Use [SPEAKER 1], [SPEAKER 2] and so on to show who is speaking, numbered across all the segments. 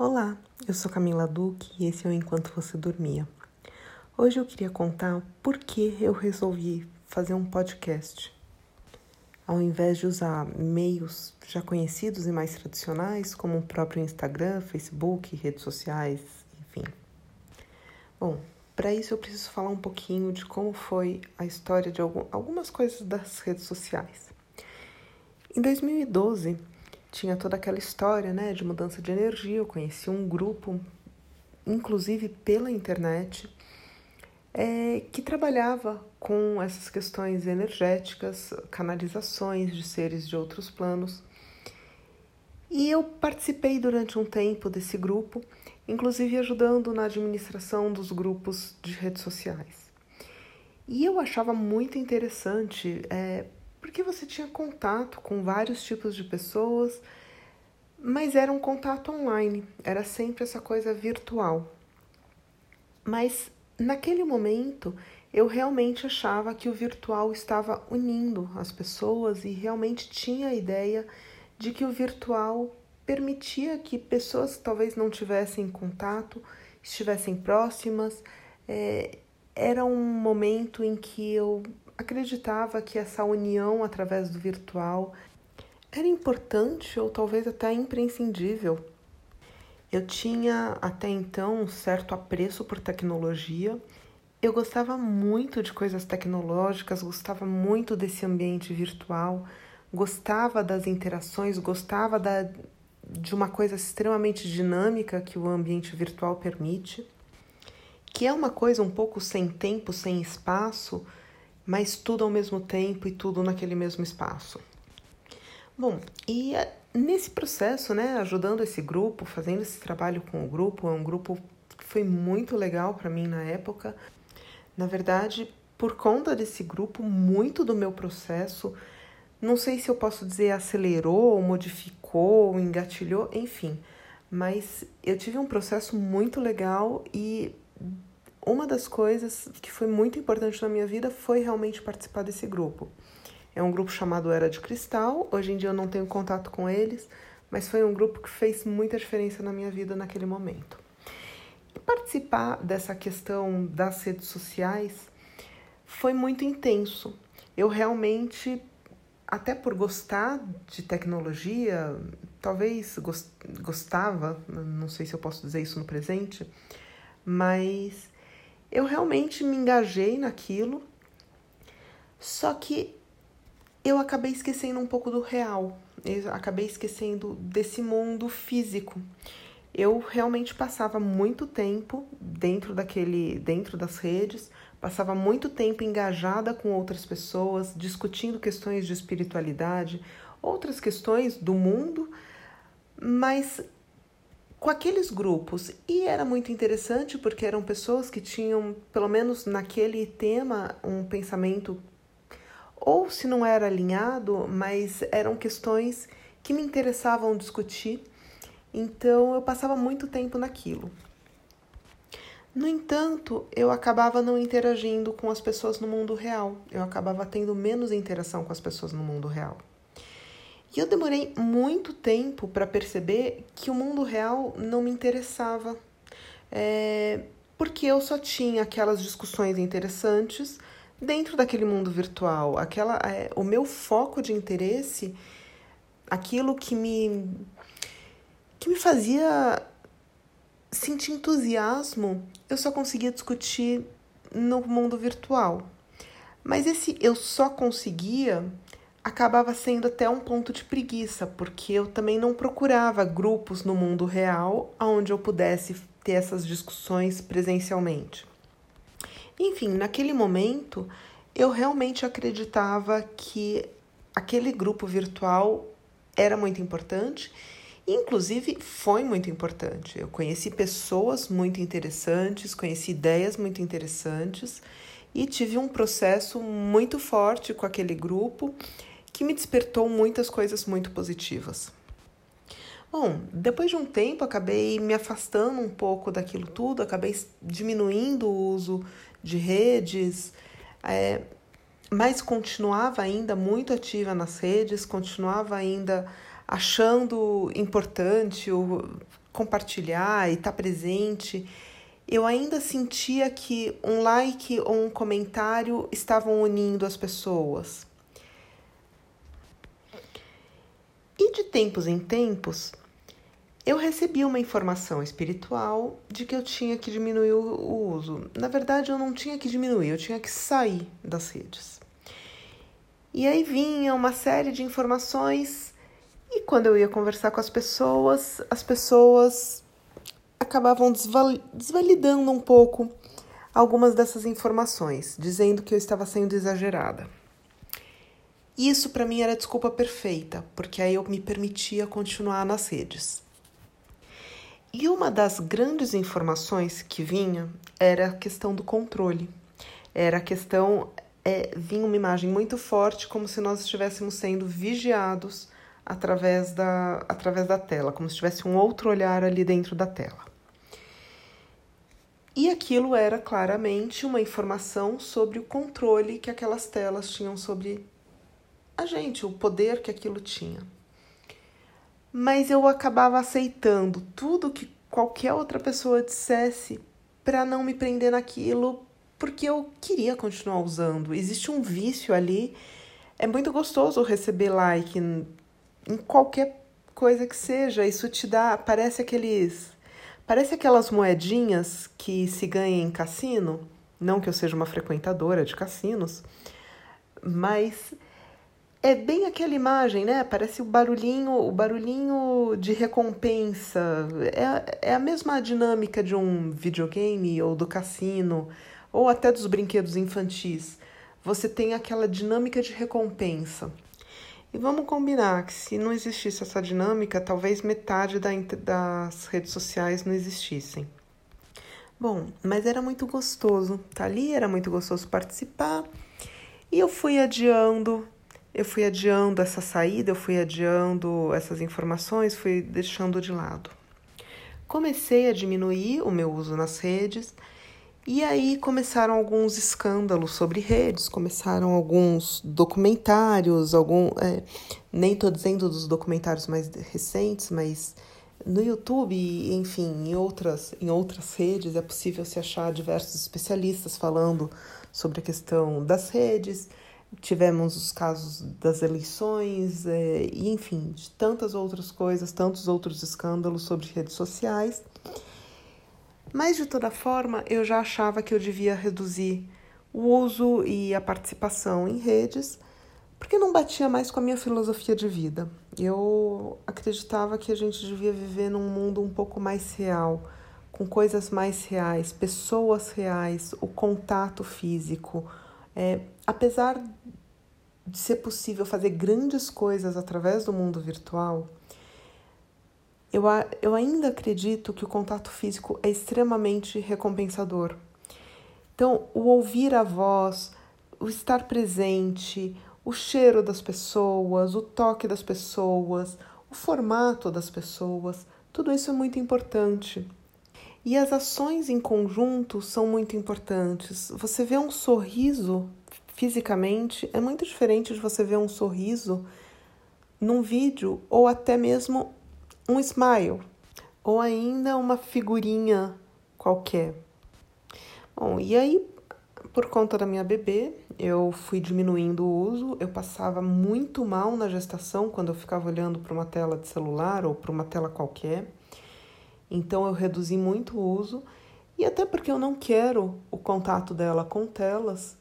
[SPEAKER 1] Olá, eu sou Camila Duque e esse é o Enquanto Você Dormia. Hoje eu queria contar por que eu resolvi fazer um podcast. Ao invés de usar meios já conhecidos e mais tradicionais, como o próprio Instagram, Facebook, redes sociais, enfim. Bom, para isso eu preciso falar um pouquinho de como foi a história de algumas coisas das redes sociais. Em 2012, tinha toda aquela história né, de mudança de energia. Eu conheci um grupo, inclusive pela internet, é, que trabalhava com essas questões energéticas, canalizações de seres de outros planos. E eu participei durante um tempo desse grupo inclusive ajudando na administração dos grupos de redes sociais. E eu achava muito interessante, é, porque você tinha contato com vários tipos de pessoas, mas era um contato online, era sempre essa coisa virtual. Mas naquele momento eu realmente achava que o virtual estava unindo as pessoas e realmente tinha a ideia de que o virtual permitia que pessoas que talvez não tivessem contato estivessem próximas. É, era um momento em que eu acreditava que essa união através do virtual era importante ou talvez até imprescindível. Eu tinha até então um certo apreço por tecnologia. Eu gostava muito de coisas tecnológicas, gostava muito desse ambiente virtual, gostava das interações, gostava da, de uma coisa extremamente dinâmica que o ambiente virtual permite, que é uma coisa um pouco sem tempo, sem espaço, mas tudo ao mesmo tempo e tudo naquele mesmo espaço. Bom, e eh, nesse processo, né, ajudando esse grupo, fazendo esse trabalho com o grupo, é um grupo que foi muito legal para mim na época. Na verdade, por conta desse grupo, muito do meu processo não sei se eu posso dizer acelerou, ou modificou, ou engatilhou, enfim. Mas eu tive um processo muito legal e uma das coisas que foi muito importante na minha vida foi realmente participar desse grupo. É um grupo chamado Era de Cristal. Hoje em dia eu não tenho contato com eles, mas foi um grupo que fez muita diferença na minha vida naquele momento. E participar dessa questão das redes sociais foi muito intenso. Eu realmente até por gostar de tecnologia, talvez gostava, não sei se eu posso dizer isso no presente, mas eu realmente me engajei naquilo, só que eu acabei esquecendo um pouco do real, eu acabei esquecendo desse mundo físico. Eu realmente passava muito tempo dentro daquele, dentro das redes, Passava muito tempo engajada com outras pessoas, discutindo questões de espiritualidade, outras questões do mundo, mas com aqueles grupos. E era muito interessante porque eram pessoas que tinham, pelo menos naquele tema, um pensamento, ou se não era alinhado, mas eram questões que me interessavam discutir. Então eu passava muito tempo naquilo. No entanto, eu acabava não interagindo com as pessoas no mundo real, eu acabava tendo menos interação com as pessoas no mundo real. E eu demorei muito tempo para perceber que o mundo real não me interessava, é, porque eu só tinha aquelas discussões interessantes dentro daquele mundo virtual. Aquela, é, o meu foco de interesse, aquilo que me, que me fazia sentir entusiasmo, eu só conseguia discutir no mundo virtual. Mas esse eu só conseguia acabava sendo até um ponto de preguiça, porque eu também não procurava grupos no mundo real onde eu pudesse ter essas discussões presencialmente. Enfim, naquele momento, eu realmente acreditava que aquele grupo virtual era muito importante Inclusive, foi muito importante. Eu conheci pessoas muito interessantes, conheci ideias muito interessantes e tive um processo muito forte com aquele grupo que me despertou muitas coisas muito positivas. Bom, depois de um tempo acabei me afastando um pouco daquilo tudo, acabei diminuindo o uso de redes, é, mas continuava ainda muito ativa nas redes, continuava ainda achando importante ou compartilhar e estar tá presente, eu ainda sentia que um like ou um comentário estavam unindo as pessoas. E de tempos em tempos, eu recebi uma informação espiritual de que eu tinha que diminuir o uso. Na verdade, eu não tinha que diminuir, eu tinha que sair das redes. E aí vinha uma série de informações e quando eu ia conversar com as pessoas, as pessoas acabavam desvalidando um pouco algumas dessas informações, dizendo que eu estava sendo exagerada. Isso para mim era a desculpa perfeita, porque aí eu me permitia continuar nas redes. E uma das grandes informações que vinha era a questão do controle. Era a questão, é, vinha uma imagem muito forte, como se nós estivéssemos sendo vigiados através da, através da tela, como se tivesse um outro olhar ali dentro da tela. E aquilo era claramente uma informação sobre o controle que aquelas telas tinham sobre a gente, o poder que aquilo tinha mas eu acabava aceitando tudo que qualquer outra pessoa dissesse para não me prender naquilo, porque eu queria continuar usando. Existe um vício ali. É muito gostoso receber like em, qualquer coisa que seja. Isso te dá, parece aqueles, parece aquelas moedinhas que se ganha em cassino. Não que eu seja uma frequentadora de cassinos, mas é bem aquela imagem, né? Parece o barulhinho, o barulhinho de recompensa. É, é a mesma dinâmica de um videogame ou do cassino, ou até dos brinquedos infantis. Você tem aquela dinâmica de recompensa. E vamos combinar que se não existisse essa dinâmica, talvez metade da, das redes sociais não existissem. Bom, mas era muito gostoso. Tá ali, era muito gostoso participar. E eu fui adiando eu fui adiando essa saída, eu fui adiando essas informações, fui deixando de lado. Comecei a diminuir o meu uso nas redes e aí começaram alguns escândalos sobre redes, começaram alguns documentários, algum, é, nem estou dizendo dos documentários mais recentes, mas no YouTube, enfim, em outras, em outras redes é possível se achar diversos especialistas falando sobre a questão das redes tivemos os casos das eleições, é, e enfim, de tantas outras coisas, tantos outros escândalos sobre redes sociais. Mas de toda forma, eu já achava que eu devia reduzir o uso e a participação em redes, porque não batia mais com a minha filosofia de vida. Eu acreditava que a gente devia viver num mundo um pouco mais real, com coisas mais reais, pessoas reais, o contato físico é, apesar de ser possível fazer grandes coisas através do mundo virtual, eu, eu ainda acredito que o contato físico é extremamente recompensador. Então, o ouvir a voz, o estar presente, o cheiro das pessoas, o toque das pessoas, o formato das pessoas, tudo isso é muito importante. E as ações em conjunto são muito importantes. Você vê um sorriso fisicamente é muito diferente de você ver um sorriso num vídeo ou até mesmo um smile ou ainda uma figurinha qualquer. Bom, e aí, por conta da minha bebê, eu fui diminuindo o uso. Eu passava muito mal na gestação quando eu ficava olhando para uma tela de celular ou para uma tela qualquer. Então eu reduzi muito o uso e até porque eu não quero o contato dela com telas,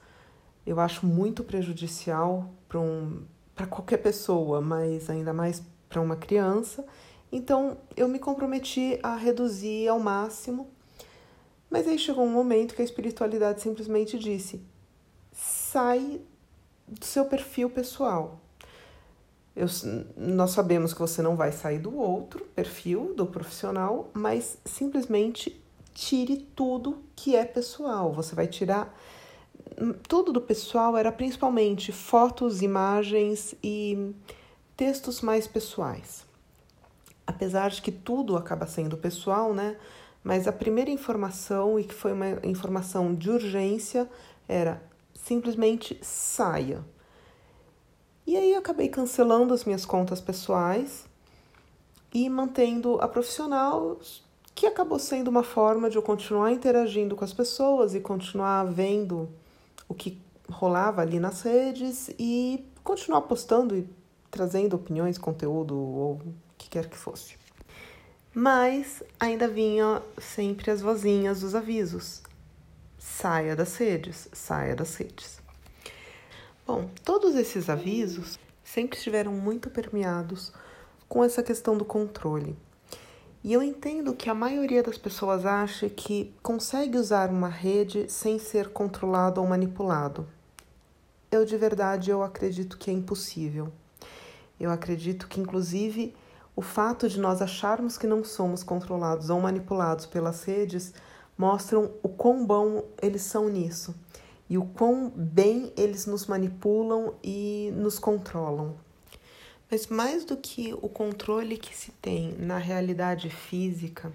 [SPEAKER 1] eu acho muito prejudicial para um, qualquer pessoa, mas ainda mais para uma criança. Então eu me comprometi a reduzir ao máximo. Mas aí chegou um momento que a espiritualidade simplesmente disse: sai do seu perfil pessoal. Eu, nós sabemos que você não vai sair do outro perfil, do profissional, mas simplesmente tire tudo que é pessoal. Você vai tirar. Hum, tudo do pessoal era principalmente fotos, imagens e textos mais pessoais. Apesar de que tudo acaba sendo pessoal, né? Mas a primeira informação, e que foi uma informação de urgência, era simplesmente saia e aí eu acabei cancelando as minhas contas pessoais. e mantendo a profissional, que acabou sendo uma forma de eu continuar interagindo com as pessoas e continuar vendo o que rolava ali nas redes e continuar postando e trazendo opiniões, conteúdo ou o que quer que fosse. Mas ainda vinha sempre as vozinhas dos avisos. Saia das redes, saia das redes. Bom, todos esses avisos sempre estiveram muito permeados com essa questão do controle. E eu entendo que a maioria das pessoas acha que consegue usar uma rede sem ser controlado ou manipulado. Eu de verdade eu acredito que é impossível. Eu acredito que inclusive o fato de nós acharmos que não somos controlados ou manipulados pelas redes mostram o quão bom eles são nisso e o quão bem eles nos manipulam e nos controlam. Mas mais do que o controle que se tem na realidade física,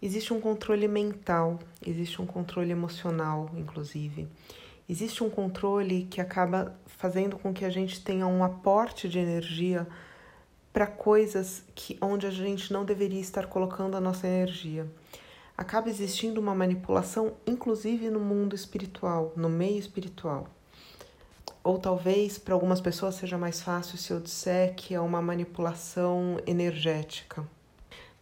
[SPEAKER 1] existe um controle mental, existe um controle emocional, inclusive. Existe um controle que acaba fazendo com que a gente tenha um aporte de energia para coisas que onde a gente não deveria estar colocando a nossa energia. Acaba existindo uma manipulação, inclusive no mundo espiritual, no meio espiritual. Ou talvez para algumas pessoas seja mais fácil se eu disser que é uma manipulação energética.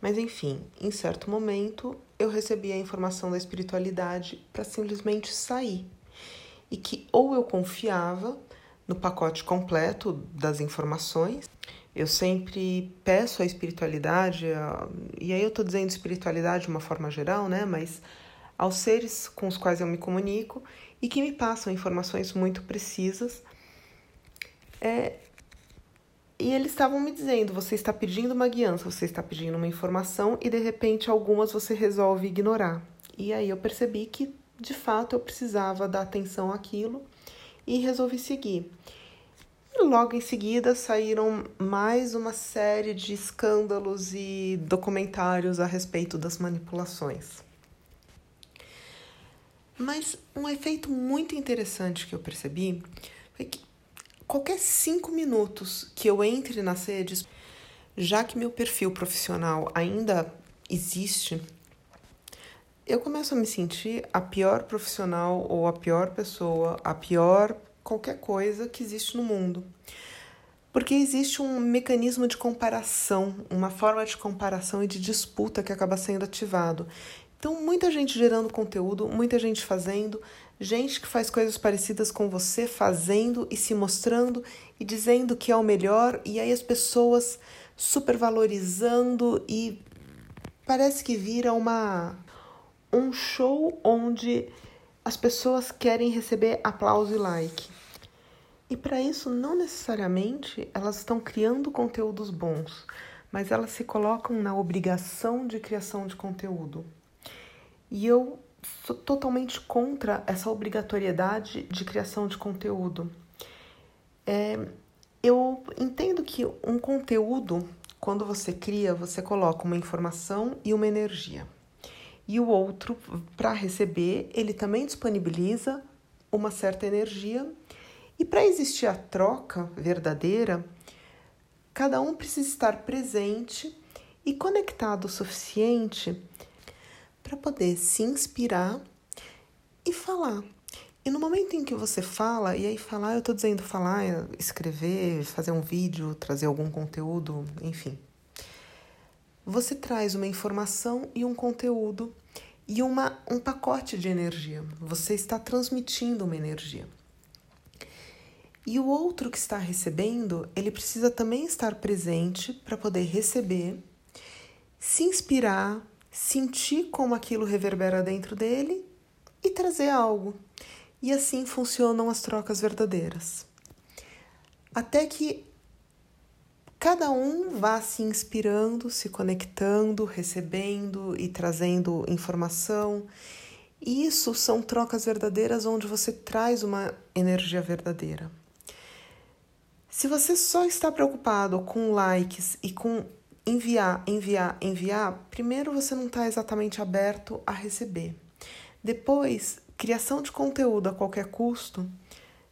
[SPEAKER 1] Mas enfim, em certo momento eu recebi a informação da espiritualidade para simplesmente sair. E que ou eu confiava no pacote completo das informações, eu sempre peço a espiritualidade, e aí eu estou dizendo espiritualidade de uma forma geral, né? Mas aos seres com os quais eu me comunico e que me passam informações muito precisas. É, e eles estavam me dizendo: você está pedindo uma guiança, você está pedindo uma informação e de repente algumas você resolve ignorar. E aí eu percebi que de fato eu precisava dar atenção àquilo e resolvi seguir. E logo em seguida saíram mais uma série de escândalos e documentários a respeito das manipulações. Mas um efeito muito interessante que eu percebi foi que qualquer cinco minutos que eu entre nas redes, já que meu perfil profissional ainda existe, eu começo a me sentir a pior profissional ou a pior pessoa, a pior qualquer coisa que existe no mundo. Porque existe um mecanismo de comparação, uma forma de comparação e de disputa que acaba sendo ativado. Então, muita gente gerando conteúdo, muita gente fazendo, gente que faz coisas parecidas com você, fazendo e se mostrando e dizendo que é o melhor, e aí as pessoas supervalorizando e parece que vira uma um show onde as pessoas querem receber aplauso e like. E para isso, não necessariamente elas estão criando conteúdos bons, mas elas se colocam na obrigação de criação de conteúdo. E eu sou totalmente contra essa obrigatoriedade de criação de conteúdo. É, eu entendo que um conteúdo, quando você cria, você coloca uma informação e uma energia. E o outro, para receber, ele também disponibiliza uma certa energia. E para existir a troca verdadeira, cada um precisa estar presente e conectado o suficiente para poder se inspirar e falar. E no momento em que você fala, e aí falar, eu estou dizendo falar, escrever, fazer um vídeo, trazer algum conteúdo, enfim. Você traz uma informação e um conteúdo e uma, um pacote de energia. Você está transmitindo uma energia. E o outro que está recebendo, ele precisa também estar presente para poder receber, se inspirar, sentir como aquilo reverbera dentro dele e trazer algo. E assim funcionam as trocas verdadeiras. Até que cada um vá se inspirando, se conectando, recebendo e trazendo informação. Isso são trocas verdadeiras onde você traz uma energia verdadeira. Se você só está preocupado com likes e com enviar, enviar, enviar, primeiro você não está exatamente aberto a receber. Depois, criação de conteúdo a qualquer custo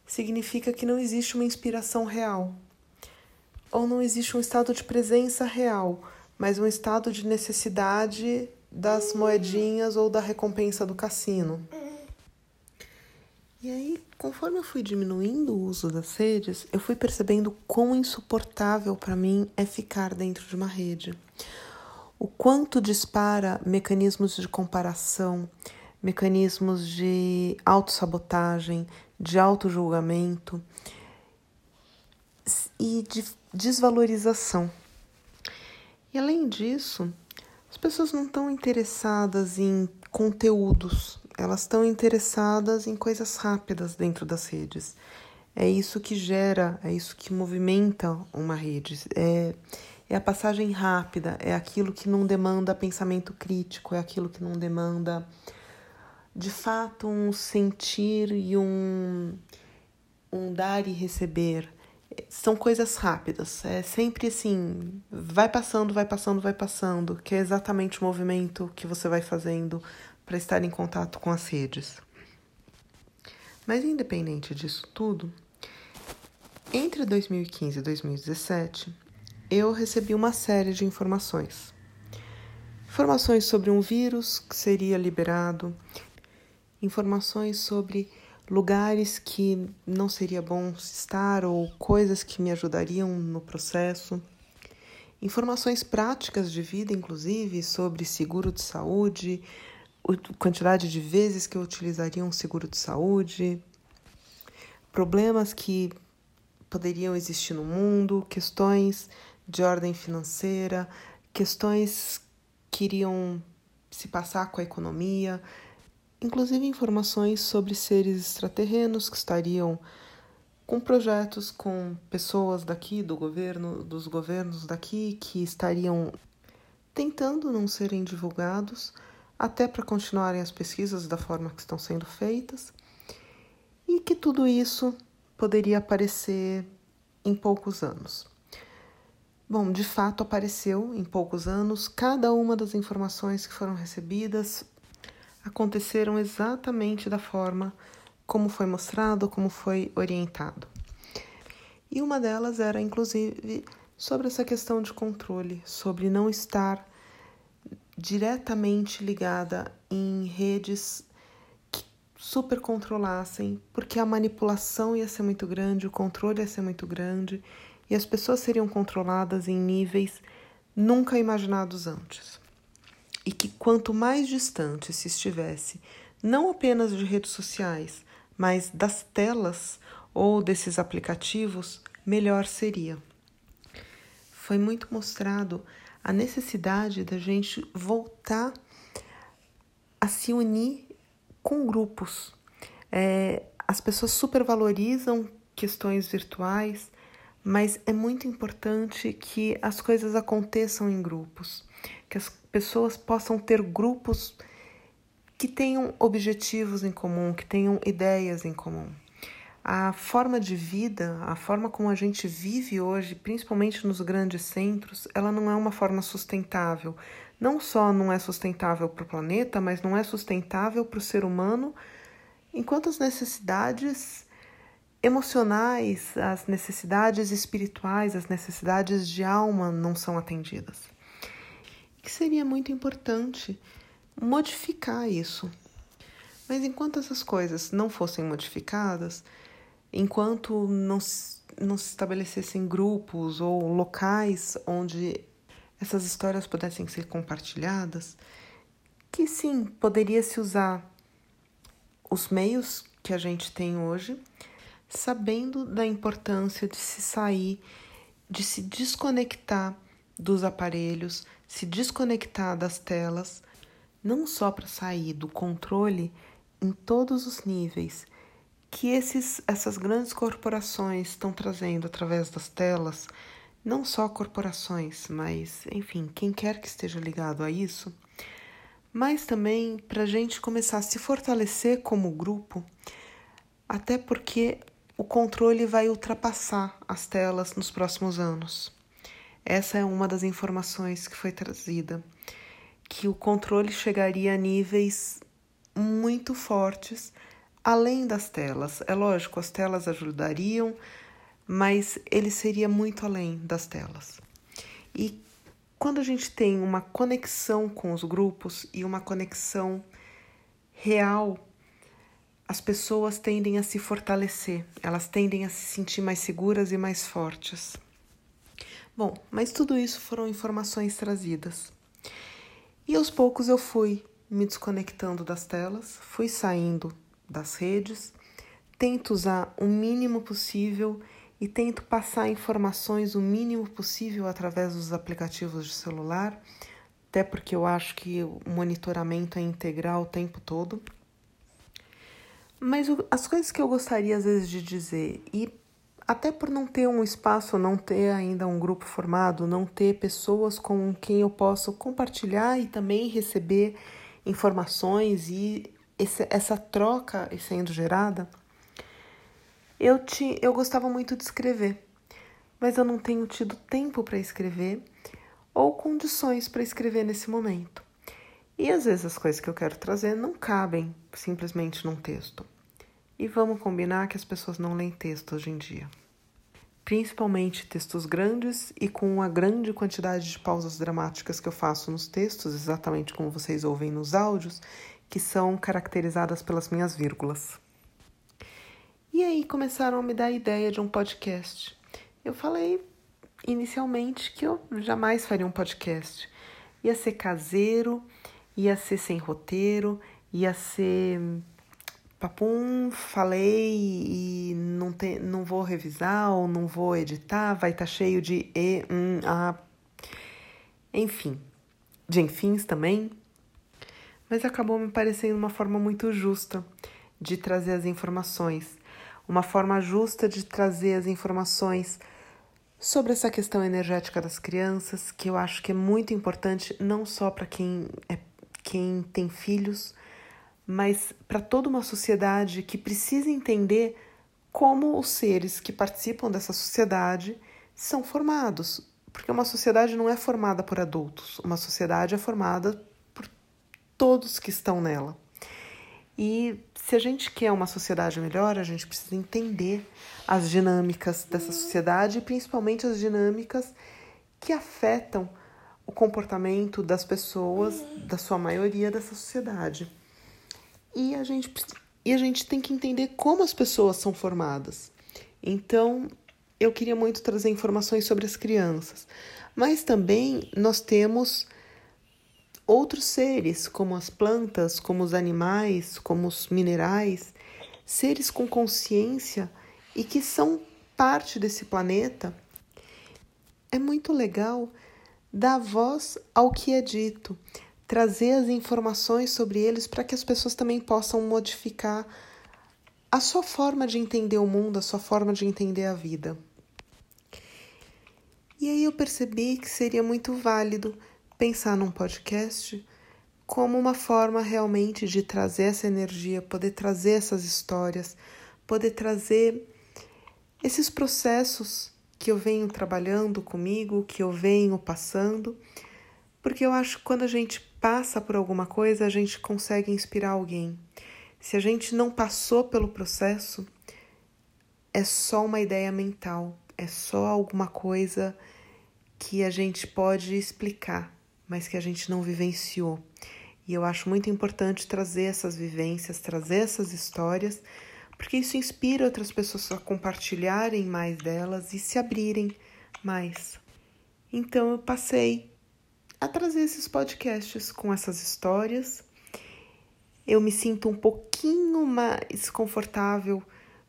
[SPEAKER 1] significa que não existe uma inspiração real ou não existe um estado de presença real mas um estado de necessidade das moedinhas ou da recompensa do cassino. E aí, conforme eu fui diminuindo o uso das redes, eu fui percebendo quão insuportável para mim é ficar dentro de uma rede. O quanto dispara mecanismos de comparação, mecanismos de autossabotagem, de autojulgamento e de desvalorização. E além disso, as pessoas não estão interessadas em conteúdos, elas estão interessadas em coisas rápidas dentro das redes. É isso que gera, é isso que movimenta uma rede. É, é a passagem rápida, é aquilo que não demanda pensamento crítico, é aquilo que não demanda de fato um sentir e um, um dar e receber são coisas rápidas. É sempre assim, vai passando, vai passando, vai passando, que é exatamente o movimento que você vai fazendo para estar em contato com as redes. Mas independente disso tudo, entre 2015 e 2017, eu recebi uma série de informações. Informações sobre um vírus que seria liberado, informações sobre lugares que não seria bom estar ou coisas que me ajudariam no processo. Informações práticas de vida, inclusive, sobre seguro de saúde, quantidade de vezes que eu utilizaria um seguro de saúde, problemas que poderiam existir no mundo, questões de ordem financeira, questões que iriam se passar com a economia, inclusive informações sobre seres extraterrenos que estariam com projetos com pessoas daqui do governo, dos governos daqui que estariam tentando não serem divulgados até para continuarem as pesquisas da forma que estão sendo feitas e que tudo isso poderia aparecer em poucos anos. Bom, de fato apareceu em poucos anos. Cada uma das informações que foram recebidas aconteceram exatamente da forma como foi mostrado, como foi orientado. E uma delas era, inclusive, sobre essa questão de controle, sobre não estar diretamente ligada em redes que super controlassem, porque a manipulação ia ser muito grande, o controle ia ser muito grande e as pessoas seriam controladas em níveis nunca imaginados antes e que quanto mais distante se estivesse, não apenas de redes sociais, mas das telas ou desses aplicativos, melhor seria. Foi muito mostrado a necessidade da gente voltar a se unir com grupos. É, as pessoas supervalorizam questões virtuais, mas é muito importante que as coisas aconteçam em grupos, que as pessoas possam ter grupos que tenham objetivos em comum, que tenham ideias em comum. A forma de vida, a forma como a gente vive hoje, principalmente nos grandes centros, ela não é uma forma sustentável. Não só não é sustentável para o planeta, mas não é sustentável para o ser humano, enquanto as necessidades emocionais, as necessidades espirituais, as necessidades de alma não são atendidas que seria muito importante modificar isso. Mas enquanto essas coisas não fossem modificadas, enquanto não se, não se estabelecessem grupos ou locais onde essas histórias pudessem ser compartilhadas, que sim, poderia se usar os meios que a gente tem hoje, sabendo da importância de se sair, de se desconectar dos aparelhos, se desconectar das telas, não só para sair do controle em todos os níveis que esses, essas grandes corporações estão trazendo através das telas, não só corporações, mas enfim, quem quer que esteja ligado a isso, mas também para a gente começar a se fortalecer como grupo, até porque o controle vai ultrapassar as telas nos próximos anos. Essa é uma das informações que foi trazida, que o controle chegaria a níveis muito fortes além das telas. É lógico, as telas ajudariam, mas ele seria muito além das telas. E quando a gente tem uma conexão com os grupos e uma conexão real, as pessoas tendem a se fortalecer, elas tendem a se sentir mais seguras e mais fortes. Bom, mas tudo isso foram informações trazidas. E aos poucos eu fui me desconectando das telas, fui saindo das redes, tento usar o mínimo possível e tento passar informações o mínimo possível através dos aplicativos de celular, até porque eu acho que o monitoramento é integral o tempo todo. Mas as coisas que eu gostaria às vezes de dizer, e até por não ter um espaço, não ter ainda um grupo formado, não ter pessoas com quem eu possa compartilhar e também receber informações e esse, essa troca sendo gerada, eu, te, eu gostava muito de escrever, mas eu não tenho tido tempo para escrever ou condições para escrever nesse momento. E às vezes as coisas que eu quero trazer não cabem simplesmente num texto. E vamos combinar que as pessoas não leem texto hoje em dia. Principalmente textos grandes e com a grande quantidade de pausas dramáticas que eu faço nos textos, exatamente como vocês ouvem nos áudios, que são caracterizadas pelas minhas vírgulas. E aí começaram a me dar a ideia de um podcast. Eu falei inicialmente que eu jamais faria um podcast. Ia ser caseiro, ia ser sem roteiro, ia ser papum, falei e não, te, não vou revisar ou não vou editar, vai estar tá cheio de e, um, a. Enfim, de enfins também. Mas acabou me parecendo uma forma muito justa de trazer as informações. Uma forma justa de trazer as informações sobre essa questão energética das crianças, que eu acho que é muito importante não só para quem é quem tem filhos, mas para toda uma sociedade que precisa entender como os seres que participam dessa sociedade são formados, porque uma sociedade não é formada por adultos, uma sociedade é formada todos que estão nela. E se a gente quer uma sociedade melhor, a gente precisa entender as dinâmicas dessa sociedade e principalmente as dinâmicas que afetam o comportamento das pessoas, da sua maioria dessa sociedade. E a gente, e a gente tem que entender como as pessoas são formadas. Então, eu queria muito trazer informações sobre as crianças, mas também nós temos outros seres, como as plantas, como os animais, como os minerais, seres com consciência e que são parte desse planeta. É muito legal dar voz ao que é dito, trazer as informações sobre eles para que as pessoas também possam modificar a sua forma de entender o mundo, a sua forma de entender a vida. E aí eu percebi que seria muito válido pensar num podcast como uma forma realmente de trazer essa energia, poder trazer essas histórias, poder trazer esses processos que eu venho trabalhando comigo, que eu venho passando, porque eu acho que quando a gente passa por alguma coisa, a gente consegue inspirar alguém. Se a gente não passou pelo processo, é só uma ideia mental, é só alguma coisa que a gente pode explicar mas que a gente não vivenciou. E eu acho muito importante trazer essas vivências, trazer essas histórias, porque isso inspira outras pessoas a compartilharem mais delas e se abrirem mais. Então eu passei a trazer esses podcasts com essas histórias. Eu me sinto um pouquinho mais confortável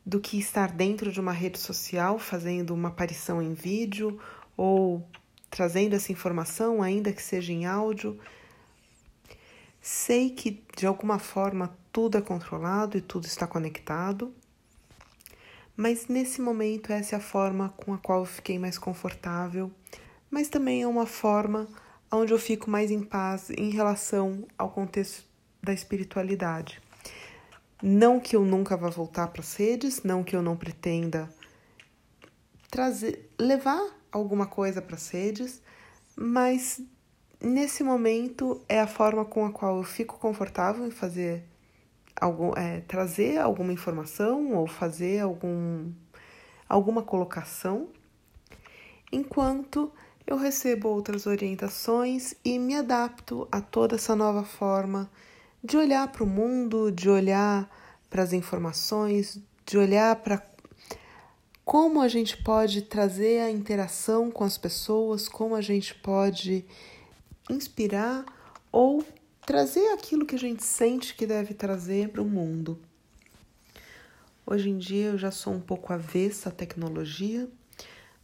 [SPEAKER 1] do que estar dentro de uma rede social fazendo uma aparição em vídeo ou trazendo essa informação, ainda que seja em áudio. Sei que de alguma forma tudo é controlado e tudo está conectado, mas nesse momento essa é a forma com a qual eu fiquei mais confortável, mas também é uma forma onde eu fico mais em paz em relação ao contexto da espiritualidade. Não que eu nunca vá voltar para as redes, não que eu não pretenda trazer, levar alguma coisa para as mas nesse momento é a forma com a qual eu fico confortável em fazer algum, é, trazer alguma informação ou fazer algum, alguma colocação, enquanto eu recebo outras orientações e me adapto a toda essa nova forma de olhar para o mundo, de olhar para as informações, de olhar para como a gente pode trazer a interação com as pessoas, como a gente pode inspirar ou trazer aquilo que a gente sente que deve trazer para o mundo. Hoje em dia eu já sou um pouco avessa à tecnologia,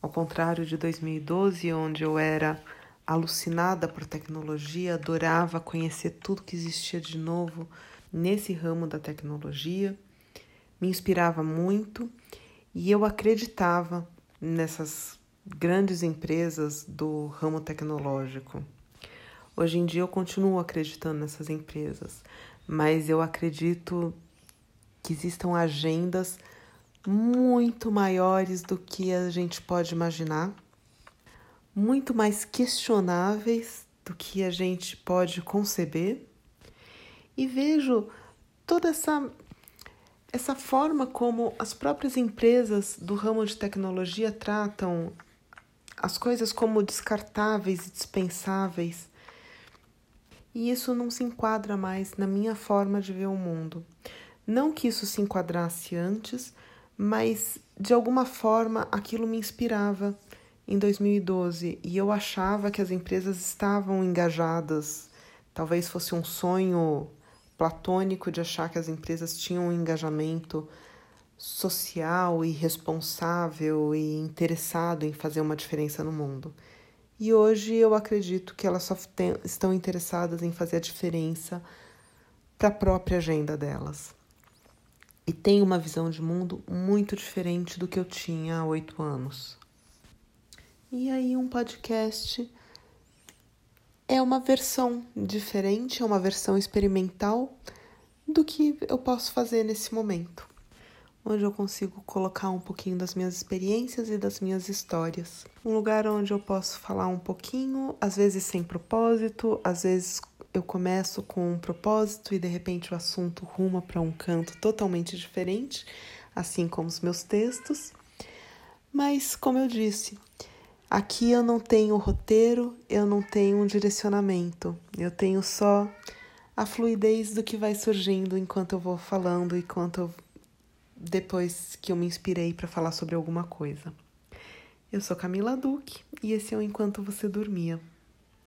[SPEAKER 1] ao contrário de 2012, onde eu era alucinada por tecnologia, adorava conhecer tudo que existia de novo nesse ramo da tecnologia, me inspirava muito e eu acreditava nessas grandes empresas do ramo tecnológico. Hoje em dia eu continuo acreditando nessas empresas, mas eu acredito que existam agendas muito maiores do que a gente pode imaginar, muito mais questionáveis do que a gente pode conceber. E vejo toda essa essa forma como as próprias empresas do ramo de tecnologia tratam as coisas como descartáveis e dispensáveis. E isso não se enquadra mais na minha forma de ver o mundo. Não que isso se enquadrasse antes, mas de alguma forma aquilo me inspirava em 2012 e eu achava que as empresas estavam engajadas. Talvez fosse um sonho platônico de achar que as empresas tinham um engajamento social e responsável e interessado em fazer uma diferença no mundo. E hoje eu acredito que elas só tem, estão interessadas em fazer a diferença para a própria agenda delas e tenho uma visão de mundo muito diferente do que eu tinha há oito anos. E aí, um podcast é uma versão diferente, é uma versão experimental do que eu posso fazer nesse momento, onde eu consigo colocar um pouquinho das minhas experiências e das minhas histórias. Um lugar onde eu posso falar um pouquinho, às vezes sem propósito, às vezes eu começo com um propósito e de repente o assunto ruma para um canto totalmente diferente, assim como os meus textos. Mas, como eu disse, aqui eu não tenho roteiro, eu não tenho um direcionamento, eu tenho só a fluidez do que vai surgindo enquanto eu vou falando, enquanto eu, depois que eu me inspirei para falar sobre alguma coisa. Eu sou Camila Duque e esse é o Enquanto Você Dormia.